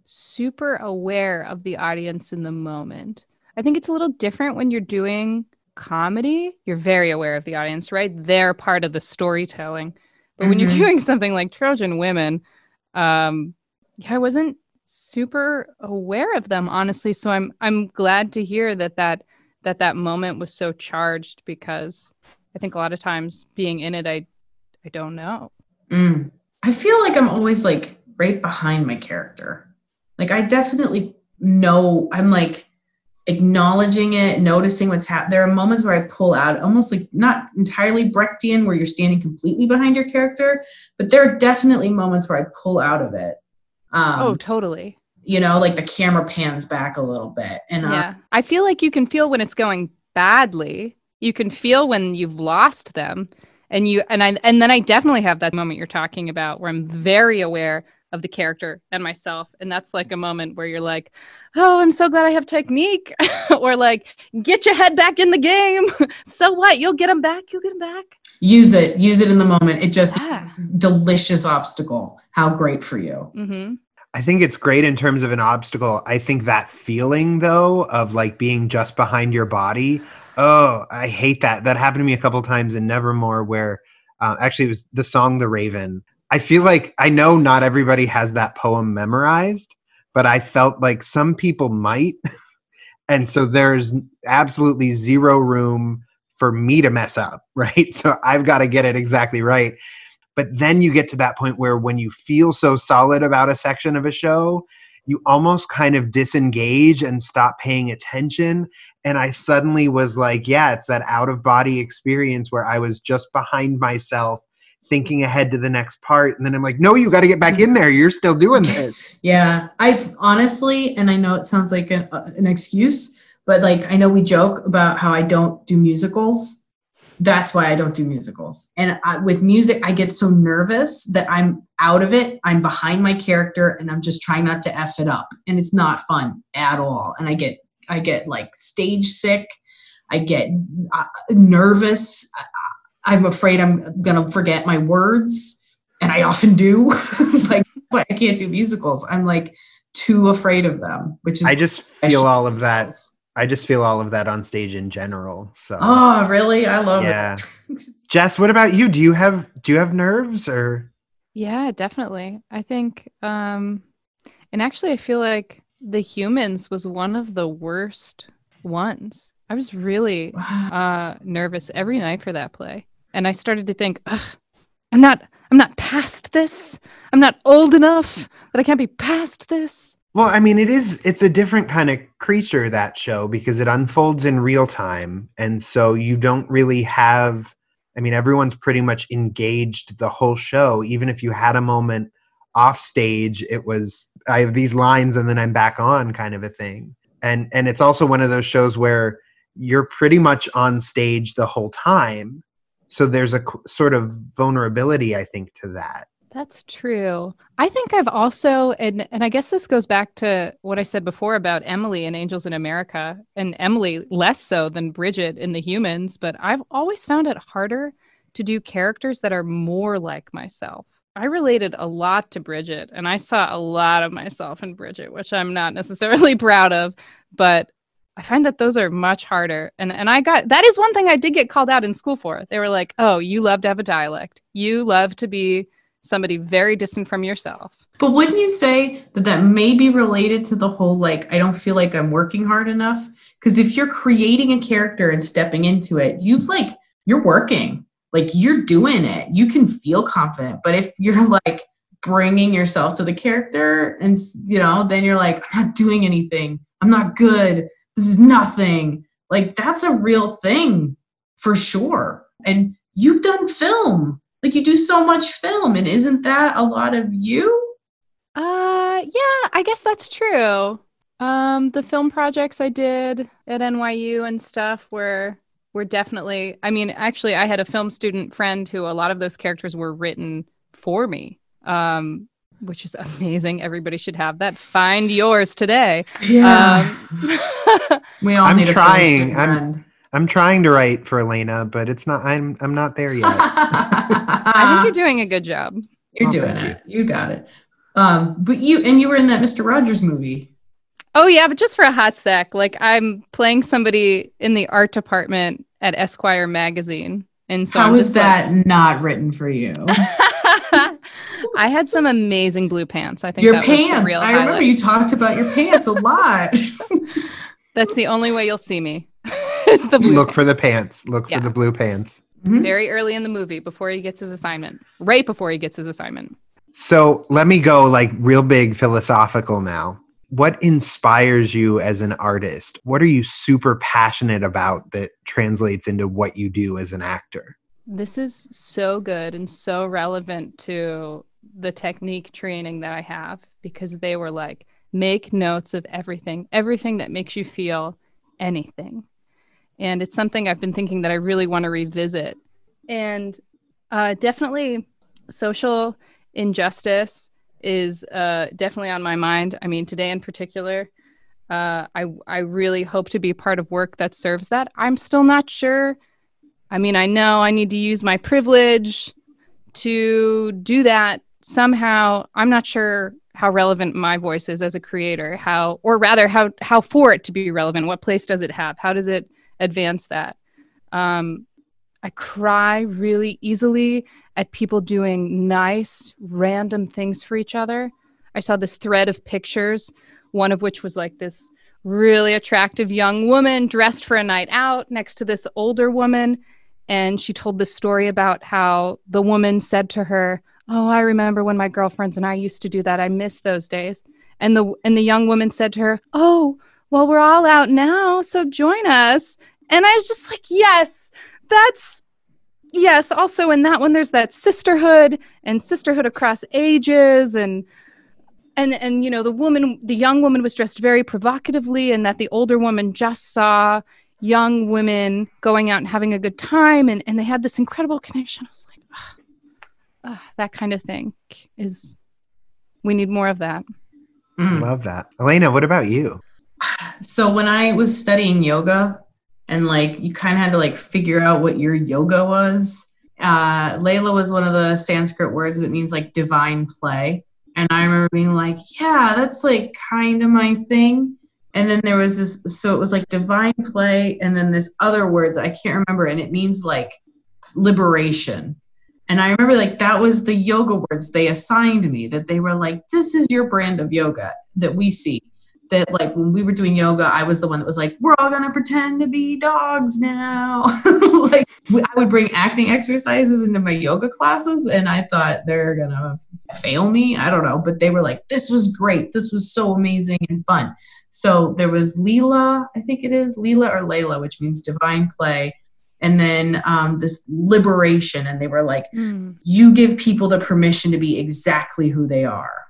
super aware of the audience in the moment. I think it's a little different when you're doing comedy. You're very aware of the audience, right? They're part of the storytelling. But when you're Mhm. doing something like Trojan Women, um, yeah, I wasn't super aware of them honestly. So I'm I'm glad to hear that that that that moment was so charged because I think a lot of times being in it, I I don't know. Mm. I feel like I'm always like right behind my character. Like I definitely know I'm like acknowledging it, noticing what's happening. There are moments where I pull out, almost like not entirely Brechtian, where you're standing completely behind your character, but there are definitely moments where I pull out of it. Um, oh, totally. you know, like the camera pans back a little bit, and uh, Yeah. I feel like you can feel when it's going badly. You can feel when you've lost them. And you and I and then I definitely have that moment you're talking about where I'm very aware of the character and myself. And that's like a moment where you're like, oh, I'm so glad I have technique. or like, get your head back in the game. so what? You'll get them back. You'll get them back. use it, use it in the moment. It just Yeah. delicious obstacle. How great for you. Mm-hmm. I think it's great in terms of an obstacle. I think that feeling though of like being just behind your body. Oh, I hate that. That happened to me a couple times in Nevermore, where uh, actually it was the song "The Raven." I feel like I know not everybody has that poem memorized, but I felt like some people might, and so there's absolutely zero room for me to mess up, right? So I've got to get it exactly right. But then you get to that point where when you feel so solid about a section of a show, you almost kind of disengage and stop paying attention. And I suddenly was like, yeah, it's that out of body experience where I was just behind myself thinking ahead to the next part. And then I'm like, no, you got to get back in there. You're still doing this. Yeah, I honestly, and I know it sounds like an, uh, an excuse, but like I know we joke about how I don't do musicals. That's why I don't do musicals. And I, with music, I get so nervous that I'm out of it. I'm behind my character, and I'm just trying not to f it up, and it's not fun at all. And I get, I get like stage sick. I get uh, nervous. I, I'm afraid I'm gonna forget my words, and I often do. like, but I can't do musicals. I'm like too afraid of them, which is I just feel all of that. I just feel all of that on stage in general. So Oh, really? I love it. yeah. it. Jess, what about you? Do you have do you have nerves or Yeah, definitely. I think, um, and actually, I feel like The Humans was one of the worst ones. I was really uh, nervous every night for that play. And I started to think, Ugh, I'm not I'm not past this. I'm not old enough that I can't be past this. Well, I mean, it is, it's a different kind of creature, that show, because it unfolds in real time. And so you don't really have, I mean, everyone's pretty much engaged the whole show. Even if you had a moment off stage, it was, I have these lines and then I'm back on kind of a thing. And, and it's also one of those shows where you're pretty much on stage the whole time. So there's a sort of vulnerability, I think, to that. That's true. I think I've also and and I guess this goes back to what I said before about Emily and Angels in America and Emily less so than Bridget in The Humans, but I've always found it harder to do characters that are more like myself. I related a lot to Bridget and I saw a lot of myself in Bridget, which I'm not necessarily proud of, but I find that those are much harder. And and I got that is one thing I did get called out in school for. They were like, "Oh, you love to have a dialect. You love to be somebody very distant from yourself. But wouldn't you say that that may be related to the whole like, I don't feel like I'm working hard enough? Because if you're creating a character and stepping into it, you've like, you're working, like you're doing it. You can feel confident. But if you're like bringing yourself to the character and, you know, then you're like, I'm not doing anything. I'm not good. This is nothing. Like that's a real thing for sure. And you've done film like you do so much film and isn't that a lot of you uh yeah i guess that's true um the film projects i did at nyu and stuff were were definitely i mean actually i had a film student friend who a lot of those characters were written for me um which is amazing everybody should have that find yours today yeah um, we all I'm need trying. a film I'm, friend. I'm trying to write for Elena, but it's not. I'm I'm not there yet. I think you're doing a good job. You're Oh, doing it. You. got it. Um, but you and you were in that Mr. Rogers movie. Oh yeah, but just for a hot sec. Like I'm playing somebody in the art department at Esquire magazine. And so How I'm was that not written for you? I had some amazing blue pants. I think Your that was pants. real I remember you talked about your pants a lot. That's the only way you'll see me. is the blue Look for the pants. pants. Look Yeah. for the blue pants. Mhm. very early in the movie before he gets his assignment. Right before he gets his assignment. So let me go like real big philosophical now. What inspires you as an artist? What are you super passionate about that translates into what you do as an actor? This is so good and so relevant to the technique training that I have because they were like, make notes of everything, everything that makes you feel anything. And it's something I've been thinking that I really want to revisit. And uh, definitely social injustice is uh, definitely on my mind. I mean, today in particular, uh, I, I really hope to be part of work that serves that. I'm still not sure. I mean, I know I need to use my privilege to do that somehow. I'm not sure how relevant my voice is as a creator, how, or rather, how, how for it to be relevant. What place does it have? How does it advance that? Um, I cry really easily at people doing nice, random things for each other. I saw this thread of pictures, one of which was like this really attractive young woman dressed for a night out next to this older woman. And she told this story about how the woman said to her, Oh, I remember when my girlfriends and I used to do that. I miss those days. And the and the young woman said to her, Oh, well, we're all out now, so join us. And I was just like, Yes, that's yes. Also, in that one, there's that sisterhood and sisterhood across ages and and and you know the woman the young woman was dressed very provocatively and that the older woman just saw young women going out and having a good time and, and they had this incredible connection i was like "Ah, ah, that kind of thing is we need more of that Mm. Love that. Elena, what about you? So when I was studying yoga and like you kind of had to like figure out what your yoga was, uh, Layla was one of the Sanskrit words that means like divine play. And I remember being like, yeah, that's like kind of my thing. And then there was this, so it was like divine play, and then this other word that I can't remember, and it means like liberation. And I remember like that was the yoga words they assigned me that they were like, this is your brand of yoga that we see that like when we were doing yoga, I was the one that was like, we're all gonna pretend to be dogs now. like I would bring acting exercises into my yoga classes, and I thought they're gonna fail me. I don't know, but they were like, this was great. This was so amazing and fun. So there was Leela, I think it is Leela or Layla, which means divine play. And then um, this liberation, and they were like, mm. you give people the permission to be exactly who they are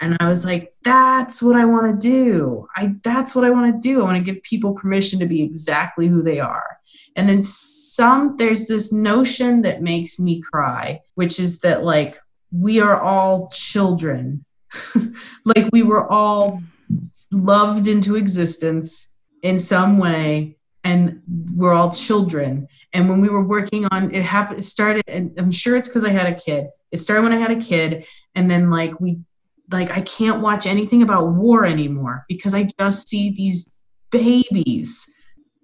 and i was like that's what i want to do. I that's what i want to do. I want to give people permission to be exactly who they are. And then some there's this notion that makes me cry which is that like we are all children. Like we were all loved into existence in some way and we're all children. And when we were working on it happened it started and i'm sure it's because i had a kid. It started when i had a kid and then like we like I can't watch anything about war anymore because I just see these babies,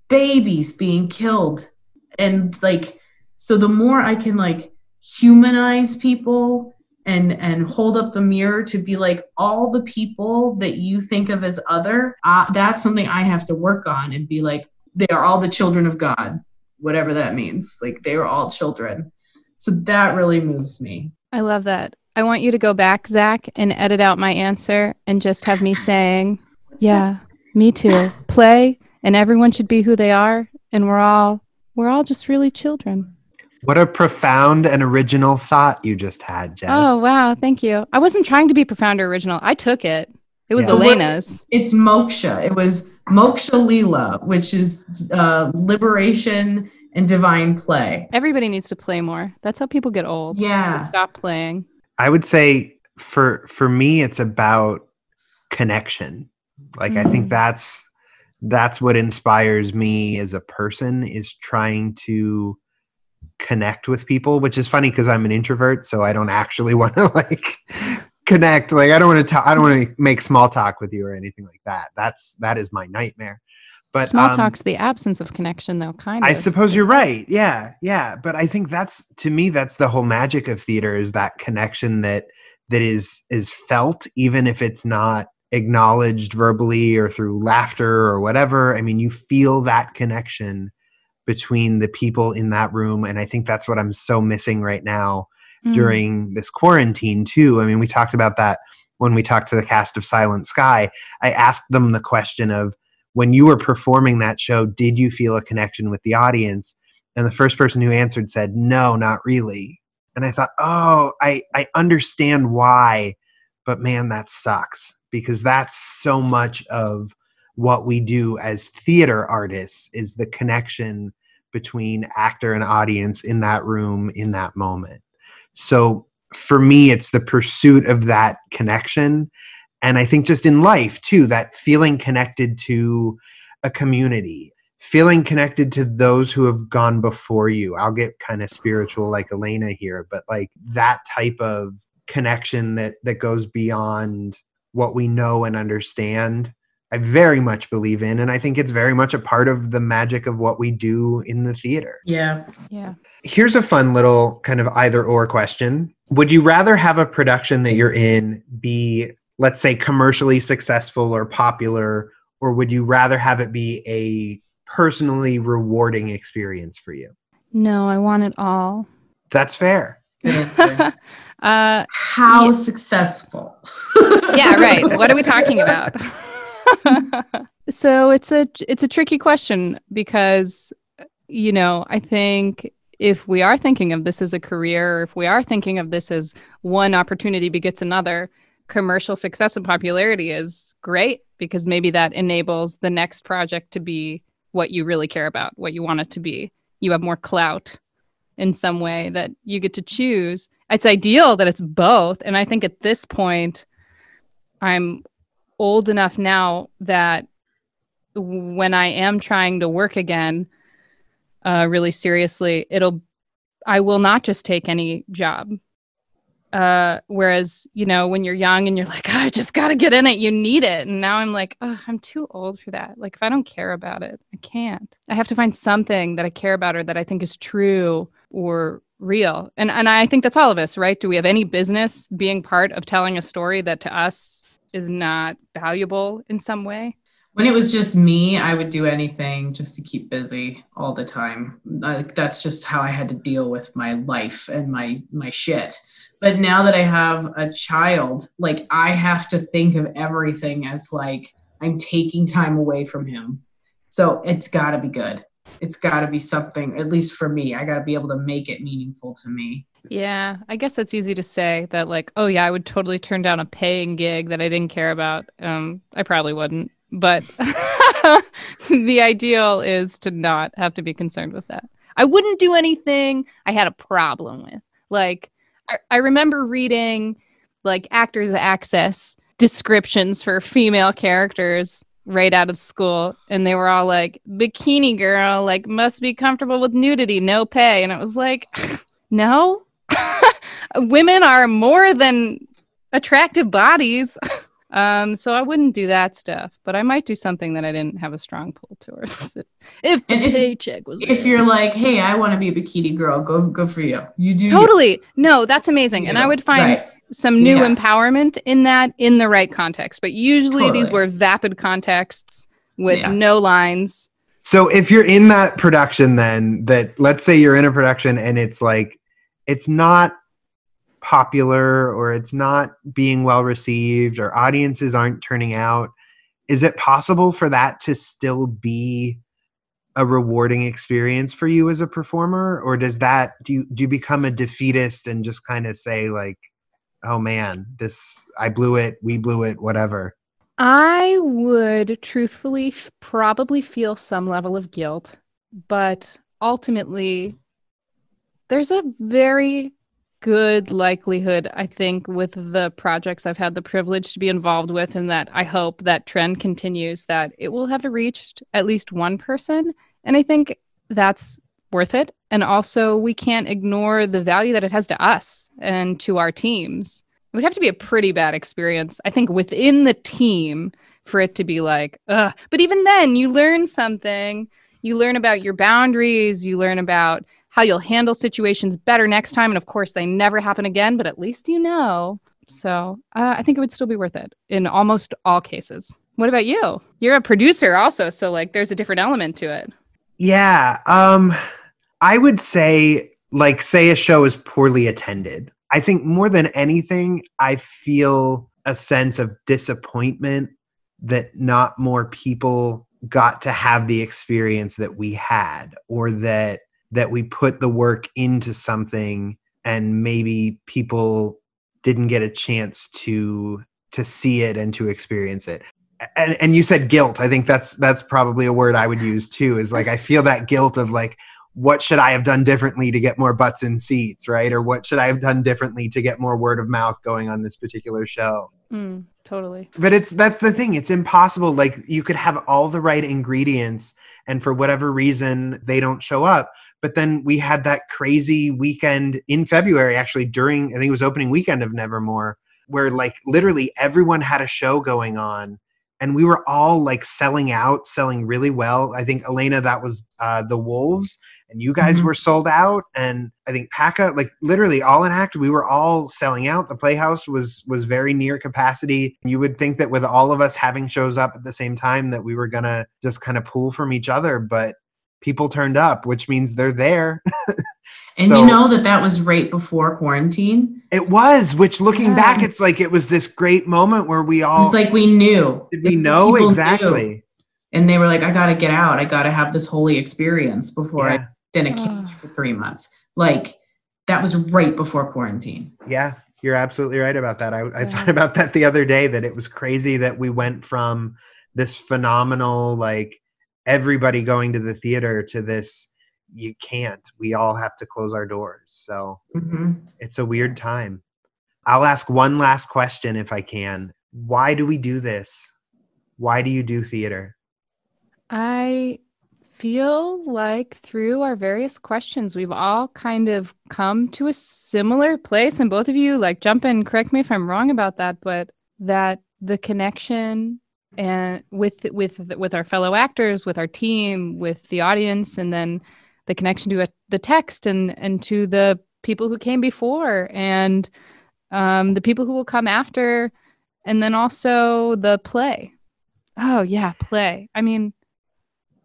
babies being killed. And like, so the more I can like humanize people and and hold up the mirror to be like all the people that you think of as other uh, that's something i have to work on and be like they are all the children of god whatever that means. Like they are all children. So that really moves me. I love that I want you to go back, Zach, and edit out my answer and just have me saying, "Yeah, me too." Play, and everyone should be who they are, and we're all we're all just really children. What a profound and original thought you just had, Jess. Oh wow, thank you. I wasn't trying to be profound or original. I took it. It was yeah. Elena's. It's moksha. It was moksha lila, which is uh, liberation and divine play. Everybody needs to play more. That's how people get old. Yeah. Stop playing. I would say for for me it's about connection. Like mm-hmm. I think mm. that's that's what inspires me as a person is trying to connect with people, which is funny because I'm an introvert, so I don't actually want to like connect. Like I don't want to talk I don't want to make small talk with you or anything like that. That's that is my nightmare. But small um, talk's the absence of connection, though. Kind of. I suppose you're right. Yeah, yeah. But I think that's to me that's the whole magic of theater is that connection that that is is felt, even if it's not acknowledged verbally or through laughter or whatever. I mean, you feel that connection between the people in that room, and I think that's what I'm so missing right now mm. during this quarantine too. I mean, we talked about that when we talked to the cast of Silent Sky. I asked them the question of when you were performing that show, did you feel a connection with the audience? And the first person who answered said, no, not really. And I thought, oh, I, I understand why, but man, that sucks because that's so much of what we do as theater artists is the connection between actor and audience in that room in that moment. So for me, it's the pursuit of that connection and i think just in life too that feeling connected to a community feeling connected to those who have gone before you. I'll get kind of spiritual like elena here but like that type of connection that that goes beyond what we know and understand i very much believe in. And i think it's very much a part of the magic of what we do in the theater. Yeah. Yeah. Here's a fun little kind of either or question. Would you rather have a production that you're in be let's say commercially successful or popular or would you rather have it be a personally rewarding experience for you? No i want it all. That's fair. Uh, how yeah. successful? Yeah right. What are we talking about? So it's a it's a tricky question because you know i think if we are thinking of this as a career or if we are thinking of this as one opportunity begets another commercial success and popularity is great because maybe that enables the next project to be what you really care about, what you want it to be. You have more clout in some way that you get to choose. It's ideal that it's both. And I think at this point, I'm old enough now that when I am trying to work again, uh, really seriously, it'll, I will not just take any job uh, whereas, you know, when you're young and you're like, oh, I just got to get in it, you need it. And now I'm like, oh, I'm too old for that. Like, if I don't care about it, I can't. I have to find something that I care about or that I think is true or real. And and I think that's all of us, right? Do we have any business being part of telling a story that to us is not valuable in some way? When it was just me, I would do anything just to keep busy all the time. Like that's just how I had to deal with my life and my my shit. But now that I have a child, like I have to think of everything as like I'm taking time away from him. So it's got to be good. It's got to be something, at least for me. I got to be able to make it meaningful to me. Yeah, I guess that's easy to say that, like, oh, yeah, I would totally turn down a paying gig that I didn't care about. Um, I probably wouldn't. But the ideal is to not have to be concerned with that. I wouldn't do anything I had a problem with. Like, I, I remember reading like Actors Access descriptions for female characters right out of school and they were all like bikini girl like must be comfortable with nudity no pay. And it was like no? Women are more than attractive bodies Um, so I wouldn't do that stuff, but I might do something that I didn't have a strong pull towards. if the And if- paycheck was If there. you're like, hey, I want to be a bikini girl, go go for you. You do you. totally no, that's amazing, and I would find right. some new Yeah. empowerment in that in the right context. But usually these were vapid contexts with Yeah. no lines. So if you're in that production, then that let's say you're in a production and it's like it's not popular or it's not being well received or audiences aren't turning out, is it possible for that to still be a rewarding experience for you as a performer? Or does that do you do you become a defeatist and just kind of say like oh man this i blew it we blew it whatever I would truthfully f- probably feel some level of guilt, but ultimately, there's a very good likelihood, I think, with the projects I've had the privilege to be involved with, and that I hope that trend continues, that it will have reached at least one person. And I think that's worth it. And also, we can't ignore the value that it has to us and to our teams. It would have to be a pretty bad experience, I think, within the team for it to be like, ugh. But even then, you learn something. You learn about your boundaries. You learn about how you'll handle situations better next time. And of course, they never happen again, but at least you know. So uh, I think it would still be worth it in almost all cases. What about you? You're a producer also. So, like, there's a different element to it. Yeah, um I would say like say a show is poorly attended. I think more than anything I feel a sense of disappointment that not more people got to have the experience that we had or that that we put the work into something and maybe people didn't get a chance to to see it and to experience it. And, and you said guilt. I think that's that's probably a word i would use too is like i feel that guilt of like what should i have done differently to get more butts in seats right? Or what should i have done differently to get more word of mouth going on this particular show? Mm, totally. but it's that's the thing. It's impossible. Like you could have all the right ingredients and for whatever reason they don't show up but then we had that crazy weekend in february actually during i think it was opening weekend of nevermore where like literally everyone had a show going on and we were all like selling out selling really well. I think elena that was uh, the wolves and you guys Mhm. were sold out and i think paca like literally All an Act we were all selling out. The playhouse was was very near capacity. You would think that with all of us having shows up at the same time that we were gonna just kind of pull from each other but people turned up which means they're there And So- you know that that was right before quarantine. it was which looking Yeah. back it's like it was this great moment where we It all was like we knew. did we was like know knew. exactly And they were like, I got to get out. I got to have this holy experience before yeah. I in a Ah. cage for three months. Like that was right before quarantine. Yeah, you're absolutely right about that. I, I Yeah. thought about that the other day that it was crazy that we went from this phenomenal, like everybody going to the theater to this, you can't. We all have to close our doors. So hmm it's a weird time. I'll ask one last question if I can. Why do we do this? Why do you do theater? I feel like through our various questions, we've all kind of come to a similar place. And both of you, like, jump in, correct me if I'm wrong about that, but that the connection and with with with our fellow actors, with our team, with the audience, and then the connection to a, the text and and to the people who came before and um, the people who will come after and then also the play. Oh yeah, play. I mean,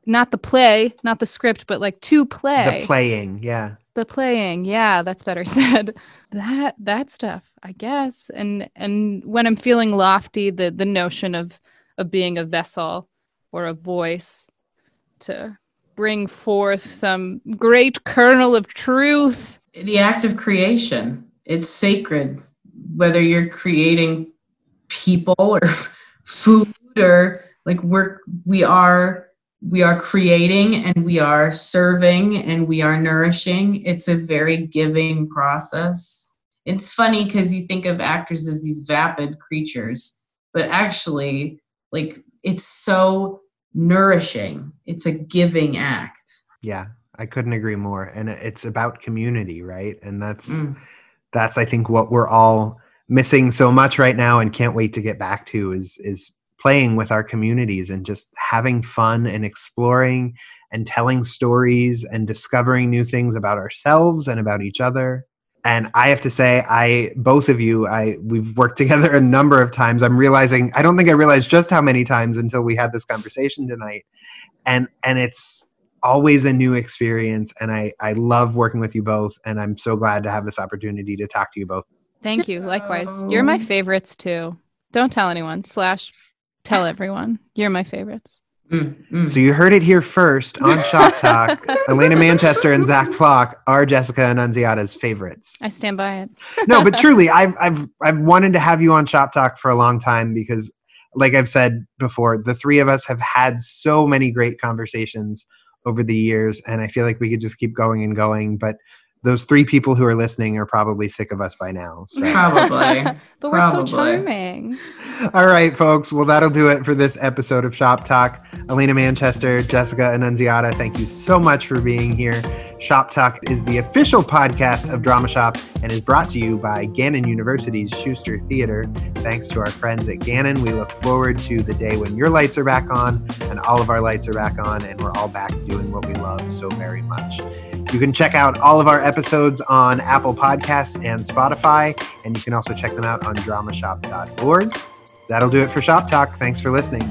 not the play, not the script, but like to play. The playing, yeah. The playing, yeah, that's better said. That that stuff, I guess. And and when I'm feeling lofty, the the notion of of being a vessel or a voice to bring forth some great kernel of truth. The act of creation, it's sacred. Whether you're creating people or food or like we're we are we are creating and we are serving and we are nourishing it's a very giving process it's funny because you think of actors as these vapid creatures but actually like it's so nourishing. It's a giving act. Yeah i couldn't agree more. And it's about community right? And that's mm. that's i think what we're all missing so much right now and can't wait to get back to is is playing with our communities and just having fun and exploring and telling stories and discovering new things about ourselves and about each other and i have to say i both of you i we've worked together a number of times. I'm realizing i don't think i realized just how many times until we had this conversation tonight. And and it's always a new experience. And i i love working with you both. And i'm so glad to have this opportunity to talk to you both. Thank you. Likewise. You're my favorites too. Don't tell anyone. Slash Tell everyone. You're my favorites. Mm, mm. So you heard it here first on Shop Talk. Elena Manchester and Zach Flock are Jessica Annunziata's favorites. I stand by it. no, but truly, I've I've I've wanted to have you on Shop Talk for a long time because, like I've said before, the three of us have had so many great conversations over the years, and I feel like we could just keep going and going. But those three people who are listening are probably sick of us by now. So. Probably. but we're so charming. All right, folks. Well, that'll do it for this episode of Shop Talk. Elena Manchester, Jessica Annunziata, thank you so much for being here. Shop Talk is the official podcast of Drama Shop and is brought to you by Gannon University's Schuster Theater. Thanks to our friends at Gannon. We look forward to the day when your lights are back on and all of our lights are back on and we're all back doing what we love so very much. You can check out all of our episodes on Apple Podcasts and Spotify, and you can also check them out on dramashop.org. That'll do it for Shop Talk. Thanks for listening.